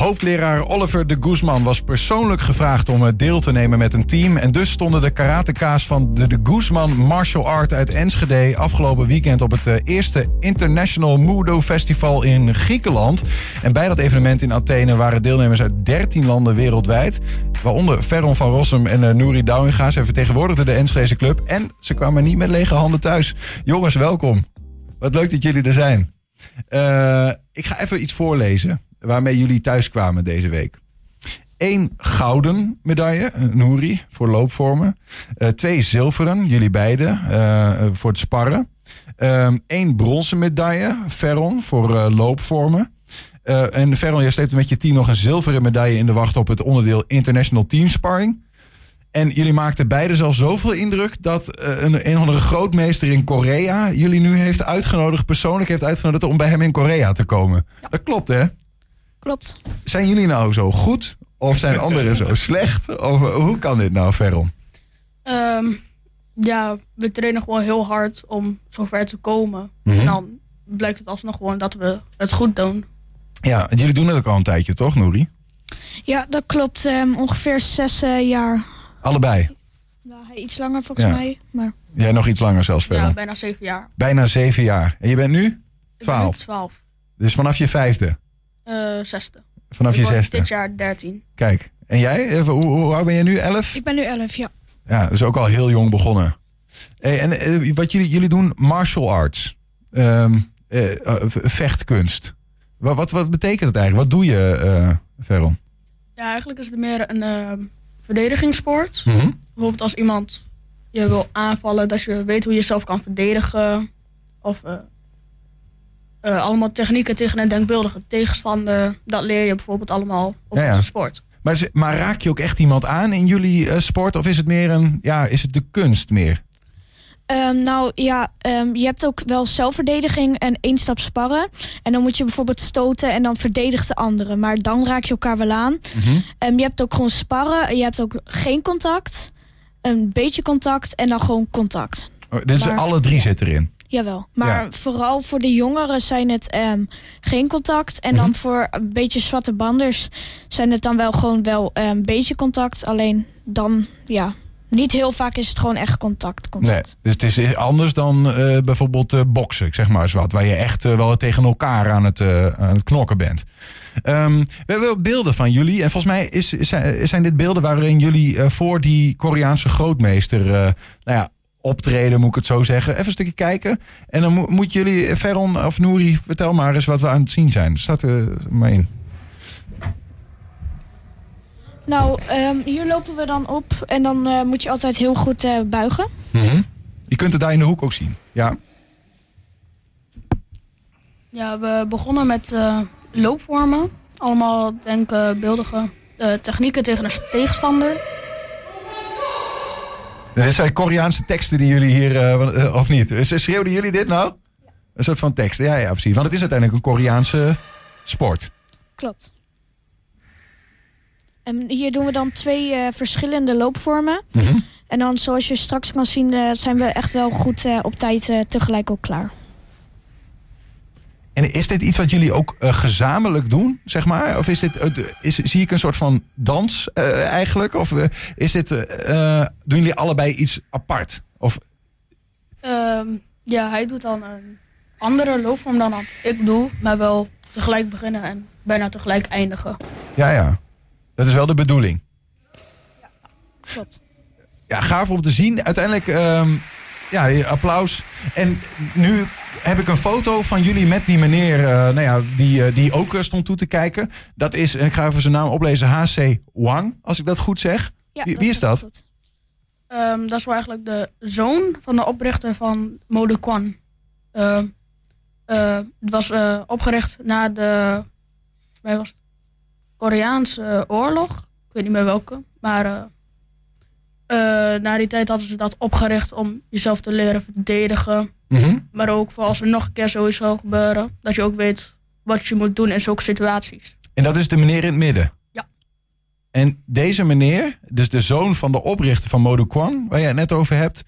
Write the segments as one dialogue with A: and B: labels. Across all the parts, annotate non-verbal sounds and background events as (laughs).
A: Hoofdleraar Oliver de Guzman was persoonlijk gevraagd om eh, deel te nemen met een team. En dus stonden de karateka's van de de Guzman Martial Art uit Enschede afgelopen weekend op het eh, eerste International Mudo Festival in Griekenland. En bij dat evenement in Athene waren deelnemers uit 13 landen wereldwijd. Waaronder Ferron van Rossum en uh, Nouri Douwinga. Ze vertegenwoordigden de Enschedese club. En ze kwamen niet met lege handen thuis. Jongens, welkom. Wat leuk dat jullie er zijn. Ik ga even iets voorlezen waarmee jullie thuis kwamen deze week. Eén gouden medaille, Nouri, voor loopvormen. Uh, twee zilveren, jullie beiden, uh, voor het sparren. Eén bronzen medaille, Ferron, voor loopvormen. en Ferron, jij sleept met je team nog een zilveren medaille in de wacht op het onderdeel International Team Sparring. En jullie maakten beide zelfs zoveel indruk dat een, een of andere grootmeester in Korea jullie nu heeft uitgenodigd, persoonlijk heeft uitgenodigd om bij hem in Korea te komen. Ja. Dat klopt, hè?
B: Klopt.
A: Zijn jullie nou zo goed of zijn (laughs) anderen zo slecht? Of hoe kan dit nou, Veron?
B: Um, ja, we trainen gewoon heel hard om zover te komen. Mm -hmm. En dan blijkt het alsnog gewoon dat we het goed doen.
A: Ja, en jullie doen het ook al een tijdje, toch, Nouri?
C: Ja, dat klopt. Um, ongeveer zes uh, jaar.
A: Allebei?
C: Nou, iets langer volgens ja. mij. Maar...
A: Jij nog iets langer zelfs, Veron?
B: Ja, bijna zeven jaar.
A: Bijna zeven jaar. En je bent nu? Twaalf?
B: twaalf.
A: Dus vanaf je vijfde?
B: Uh, zesde.
A: Vanaf je zesde?
B: Dit jaar 13.
A: Kijk, en jij? Hoe, hoe oud ben je nu? Elf?
C: Ik ben nu elf, ja.
A: Ja, dus ook al heel jong begonnen. Hey, en uh, wat jullie, jullie doen, martial arts. Um, uh, vechtkunst. Wat, wat, wat, betekent het eigenlijk? Wat doe je, Veron?
B: Ja, eigenlijk is het meer een verdedigingssport. Mm -hmm. Bijvoorbeeld als iemand je wil aanvallen, dat je weet hoe je jezelf kan verdedigen. Of uh, allemaal technieken tegen een denkbeeldige tegenstander. Dat leer je bijvoorbeeld allemaal op ja, ja. onze sport.
A: Maar, maar, raak je ook echt iemand aan in jullie uh, sport? Of is het meer een, ja, is het de kunst meer?
C: Um, nou ja, um, je hebt ook wel zelfverdediging en één stap sparren. En dan moet je bijvoorbeeld stoten en dan verdedigt de andere. Maar dan raak je elkaar wel aan. Mm -hmm. um, je hebt ook gewoon sparren. En je hebt ook geen contact. Een beetje contact en dan gewoon contact.
A: Oh, dus maar, alle drie ja. zitten erin?
C: Jawel, maar ja. vooral voor de jongeren zijn het um, geen contact. En dan mm -hmm. voor een beetje zwarte banders zijn het dan wel gewoon wel een um, beetje contact. Alleen dan, ja, niet heel vaak is het gewoon echt contact. contact.
A: Nee, dus het is anders dan uh, bijvoorbeeld uh, boksen, ik zeg maar eens wat. Waar je echt uh, wel tegen elkaar aan het, aan het knokken bent. Um, we hebben beelden van jullie. En volgens mij is, zijn, zijn dit beelden waarin jullie voor die Koreaanse grootmeester... nou ja, optreden, moet ik het zo zeggen. Even een stukje kijken. En dan mo moet jullie, Ferron of Nouri, vertel maar eens wat we aan het zien zijn. Staat er maar in.
C: Nou, um, hier lopen we dan op. En dan uh, moet je altijd heel goed uh, buigen.
A: Mm -hmm. Je kunt het daar in de hoek ook zien. Ja.
B: Ja, we begonnen met uh, loopvormen. Allemaal denkbeeldige technieken tegen een tegenstander.
A: Dit zijn Koreaanse teksten die jullie hier, uh, of niet? Schreeuwden jullie dit nou? Ja. Een soort van tekst, ja, ja, precies. Want het is uiteindelijk een Koreaanse sport.
C: Klopt. En hier doen we dan twee uh, verschillende loopvormen. Mm -hmm. En dan, zoals je straks kan zien, uh, zijn we echt wel goed op tijd tegelijk ook klaar.
A: En is dit iets wat jullie ook uh, gezamenlijk doen, zeg maar? Of is dit, uh, is, zie ik een soort van dans uh, eigenlijk? Of is dit, doen jullie allebei iets apart? Of...
B: Um, ja, hij doet dan een andere loopvorm dan dat ik doe, maar wel tegelijk beginnen en bijna tegelijk eindigen.
A: Ja, ja. Dat is wel de bedoeling.
B: Ja, klopt.
A: Ja, gaaf om te zien. Uiteindelijk, um, ja, applaus. En nu heb ik een foto van jullie met die meneer, uh, nou ja, die, uh, die ook uh, stond toe te kijken. Dat is, en ik ga even zijn naam oplezen, H.C. Wang, als ik dat goed zeg.
B: Ja,
A: wie, wie is dat?
B: Um, dat is wel eigenlijk de zoon van de oprichter van Mode Kwan. het was opgericht na de wij was Koreaanse oorlog. Ik weet niet meer welke, maar na die tijd hadden ze dat opgericht om jezelf te leren verdedigen. Mm -hmm. Maar ook voor als er nog een keer zoiets zou gebeuren, dat je ook weet wat je moet doen in zulke situaties.
A: En dat is de meneer in het midden?
B: Ja.
A: En deze meneer, dus de zoon van de oprichter van Modu Kwang, waar jij het net over hebt,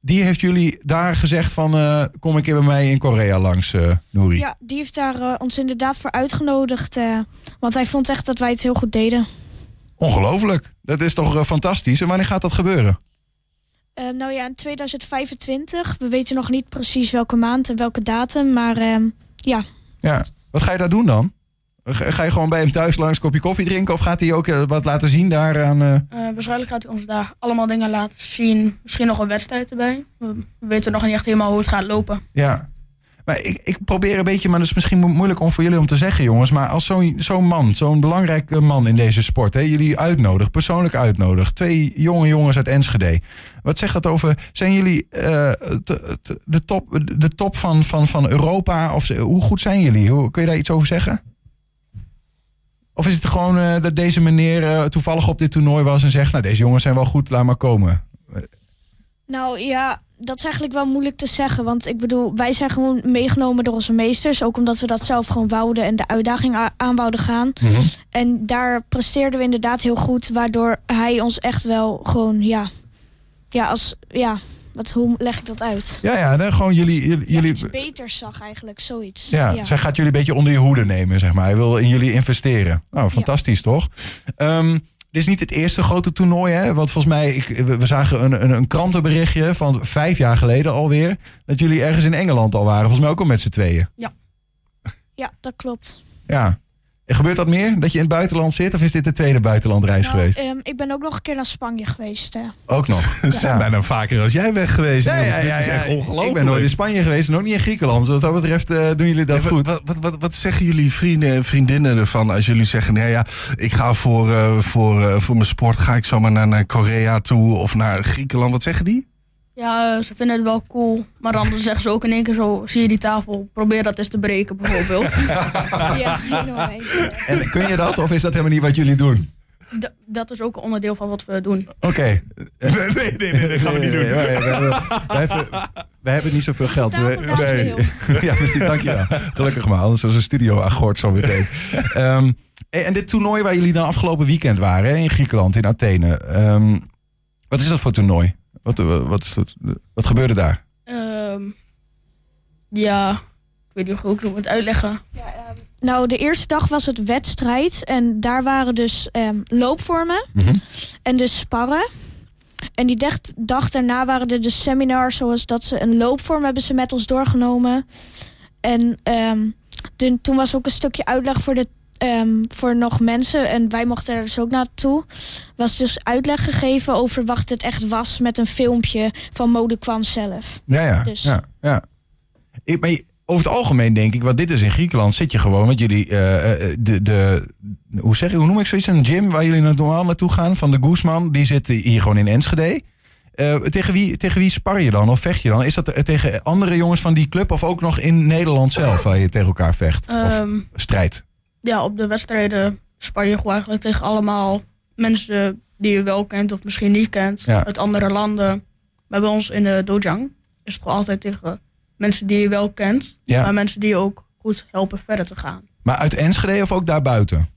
A: die heeft jullie daar gezegd van... eh, kom een keer bij mij in Korea langs, eh Nouri.
C: Ja, die heeft daar eh, ons inderdaad voor uitgenodigd. eh, want hij vond echt dat wij het heel goed deden.
A: Ongelooflijk. Dat is toch eh, fantastisch. En wanneer gaat dat gebeuren?
C: Eh, nou ja, in 2025. We weten nog niet precies welke maand en welke datum. Maar ehm, ja,
A: Ja. Wat ga je daar doen dan? Ga je gewoon bij hem thuis langs een kopje koffie drinken? Of gaat hij ook eh, wat laten zien daar aan... eh,
B: waarschijnlijk gaat hij ons daar allemaal dingen laten zien. Misschien nog een wedstrijd erbij. We, we weten nog niet echt helemaal hoe het gaat lopen.
A: Ja. Maar ik, ik probeer een beetje, maar dat is misschien mo- moeilijk om voor jullie om te zeggen, jongens. Maar als zo'n man, zo'n belangrijke man in deze sport, hè, jullie uitnodigt, persoonlijk uitnodigt. Twee jonge jongens uit Enschede. Wat zegt dat over? Zijn jullie eh, de top, de top van, van, van Europa? Of hoe goed zijn jullie? Hoe, kun je daar iets over zeggen? Of is het gewoon eh, dat deze meneer eh, toevallig op dit toernooi was en zegt: Nou, deze jongens zijn wel goed, laat maar komen.
C: Nou ja, dat is eigenlijk wel moeilijk te zeggen. Want ik bedoel, wij zijn gewoon meegenomen door onze meesters. Ook omdat we dat zelf gewoon wouden en de uitdaging aan wouden gaan. En daar presteerden we inderdaad heel goed. Waardoor hij ons echt wel gewoon, ja... Ja, als... Ja, wat, hoe leg ik dat uit?
A: Ja, ja, gewoon jullie. jullie,
C: Ja,
A: jullie
C: iets beters zag eigenlijk, zoiets.
A: Ja, zij gaat jullie een beetje onder je hoede nemen, zeg maar. Hij wil in jullie investeren. Nou, fantastisch toch? Ehm, dit is niet het eerste grote toernooi, hè? Want volgens mij, ik, we, zagen een, een, een krantenberichtje van vijf jaar geleden alweer... dat jullie ergens in Engeland al waren. Volgens mij ook al met z'n tweeën.
C: Ja, dat klopt.
A: Ja. Gebeurt dat meer, dat je in het buitenland zit? Of is dit de tweede buitenlandreis
C: Nou,
A: geweest?
C: ehm, ik ben ook nog een keer naar Spanje geweest. hè.
A: Ook nog. (laughs)
D: Ze zijn bijna vaker als jij weg geweest.
A: Ja, ja,
D: Dit
A: ja,
D: is
A: ja.
D: echt ongelooflijk.
A: Ik ben nooit in Spanje geweest en ook niet in Griekenland. Dus wat dat betreft eh, doen jullie dat
D: Ja,
A: goed.
D: Wat, wat, wat, wat zeggen jullie vrienden en vriendinnen ervan als jullie zeggen: nee, ja, ik ga voor, eh, voor, eh, voor mijn sport ga ik zomaar naar, naar Korea toe of naar Griekenland? Wat zeggen die?
B: Ja, eh, ze vinden het wel cool. Maar dan (laughs) zeggen ze ook in één keer zo... Zie je die tafel? Probeer dat eens te breken bijvoorbeeld. (laughs)
C: Ja, helemaal.
A: En kun je dat of is dat helemaal niet wat jullie doen?
B: D- dat is ook een onderdeel van wat we doen.
A: Oké.
D: Nee, (laughs) nee, nee, nee, dat gaan we niet doen.
A: Nee, wij hebben, wij, hebben, wij hebben niet zoveel geld.
C: tafel
A: We- ja, precies. Dankjewel. Gelukkig maar. Anders was een studio agort zo meteen. Ehm, en dit toernooi waar jullie dan afgelopen weekend waren in Griekenland, in Athene. ehm, wat is dat voor toernooi? Wat, wat, is dat, wat gebeurde daar?
B: Ehm, ja, ik weet niet hoe ik het moet uitleggen.
C: Nou, de eerste dag was het wedstrijd. En daar waren dus ehm, loopvormen
A: Mhm.
C: en dus sparren. En die dag, dag daarna waren er dus seminars, zoals dat ze een loopvorm hebben ze met ons doorgenomen. En ehm, de- toen was ook een stukje uitleg voor, de, ehm, voor nog mensen. En wij mochten er dus ook naartoe. Was dus uitleg gegeven over wat het echt was met een filmpje van Mode Kwan zelf.
A: Ja, ja.
C: Dus-
A: ja, ja. Ik, maar over het algemeen denk ik, want dit is in Griekenland, zit je gewoon met jullie, eh, eh, de, de, hoe zeg je, hoe noem ik zoiets, een gym waar jullie normaal naartoe gaan, van de Guzman, die zit hier gewoon in Enschede. Eh, tegen, wie, tegen wie spar je dan of vecht je dan? Is dat tegen andere jongens van die club of ook nog in Nederland zelf waar je tegen elkaar vecht? of
B: Ehm,
A: strijdt?
B: Ja, op de wedstrijden spar je gewoon eigenlijk tegen allemaal mensen die je wel kent of misschien niet kent.
A: Ja.
B: Uit andere landen. Maar bij ons in de dojang is het gewoon altijd tegen mensen die je wel kent.
A: Ja.
B: Maar mensen die je ook goed helpen verder te gaan.
A: Maar uit Enschede of ook daarbuiten?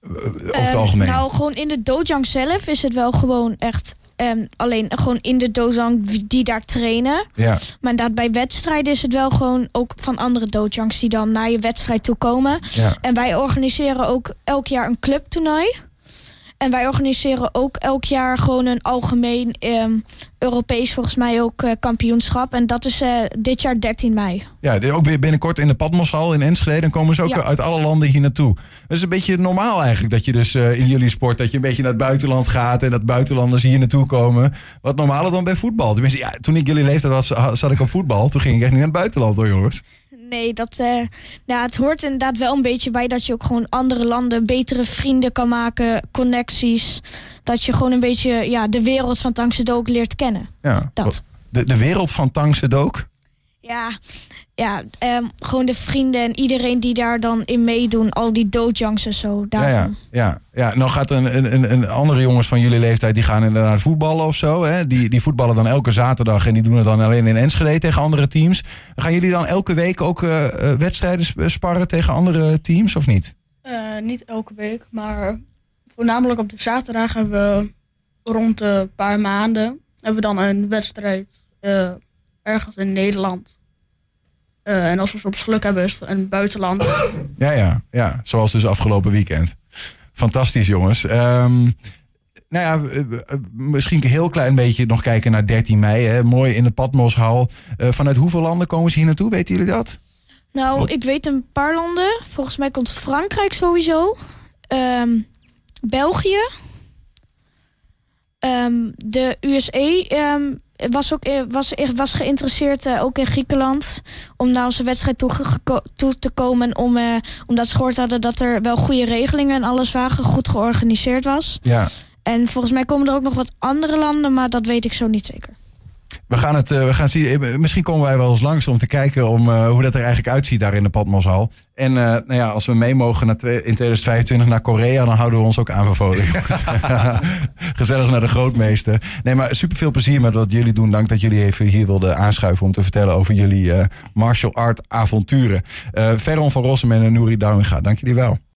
A: Eh, Over het
C: Ehm,
A: algemeen.
C: Nou, gewoon in de dojang zelf is het wel gewoon echt... ehm, alleen gewoon in de dojang die daar trainen.
A: ja.
C: Maar inderdaad, bij wedstrijden is het wel gewoon ook van andere dojangs... die dan naar je wedstrijd toe komen.
A: Ja.
C: En wij organiseren ook elk jaar een clubtoernooi. En wij organiseren ook elk jaar gewoon een algemeen... ehm, Europees volgens mij ook eh, kampioenschap. En dat is eh, dit jaar 13 mei.
A: Ja, dit ook weer binnenkort in de Padmoshal in Enschede. Dan komen ze ook
C: Ja.
A: uit alle landen hier naartoe. Dat is een beetje normaal eigenlijk. Dat je dus eh, in jullie sport dat je een beetje naar het buitenland gaat. En dat buitenlanders hier naartoe komen. Wat normaler dan bij voetbal. Tenminste, ja, toen ik jullie leeftijd was, zat ik op voetbal. Toen ging ik echt niet naar het buitenland hoor jongens.
C: Nee, dat, nou, het hoort inderdaad wel een beetje bij dat je ook gewoon andere landen betere vrienden kan maken, connecties. Dat je gewoon een beetje ja, de wereld van Tangse ook leert kennen.
A: Ja.
C: Dat.
A: De, de wereld van Tangse Dook.
C: Ja, ja ehm, gewoon de vrienden en iedereen die daar dan in meedoen, al die dojangs en zo.
A: Ja,
C: Daarvan.
A: ja, ja, ja. Nou gaat een, een, een- een andere jongens van jullie leeftijd, die gaan inderdaad voetballen of zo. Hè? Die, die voetballen dan elke zaterdag en die doen het dan alleen in Enschede tegen andere teams. Gaan jullie dan elke week ook eh, eh, wedstrijden sp- sparren tegen andere teams of niet?
B: Eh, niet elke week, maar voornamelijk op de zaterdag hebben we rond een paar maanden hebben we dan een wedstrijd eh, ergens in Nederland. Eh, en als we soms geluk hebben, is het een buitenland.
A: Ja, ja, ja. Zoals dus afgelopen weekend. Fantastisch, jongens. Ehm, nou ja, eh, misschien een heel klein beetje nog kijken naar 13 mei. Hè. Mooi in de Patmoshal. Eh vanuit hoeveel landen komen ze hier naartoe? Weten jullie dat?
C: Nou, ik weet een paar landen. Volgens mij komt Frankrijk sowieso. Ehm, België. Ehm, de USA ehm, was, ook, eh, was, was geïnteresseerd eh, ook in Griekenland. Om naar onze wedstrijd toe, te komen. Om, eh, omdat ze gehoord hadden dat er wel goede regelingen en alles waren. Goed georganiseerd was.
A: Ja.
C: En volgens mij komen er ook nog wat andere landen. Maar dat weet ik zo niet zeker.
A: We gaan het eh, we gaan zien. Eh, Misschien komen wij wel eens langs om te kijken om, eh, hoe dat er eigenlijk uitziet daar in de Patmoshal. En nou ja, als we mee mogen naar in 2025 naar Korea, dan houden we ons ook aanbevolen. (laughs) Gezellig naar de grootmeester. Nee, maar super veel plezier met wat jullie doen. Dank dat jullie even hier wilden aanschuiven om te vertellen over jullie martial art avonturen. Veron van Rossum en Nouri Douwinga, dank jullie wel.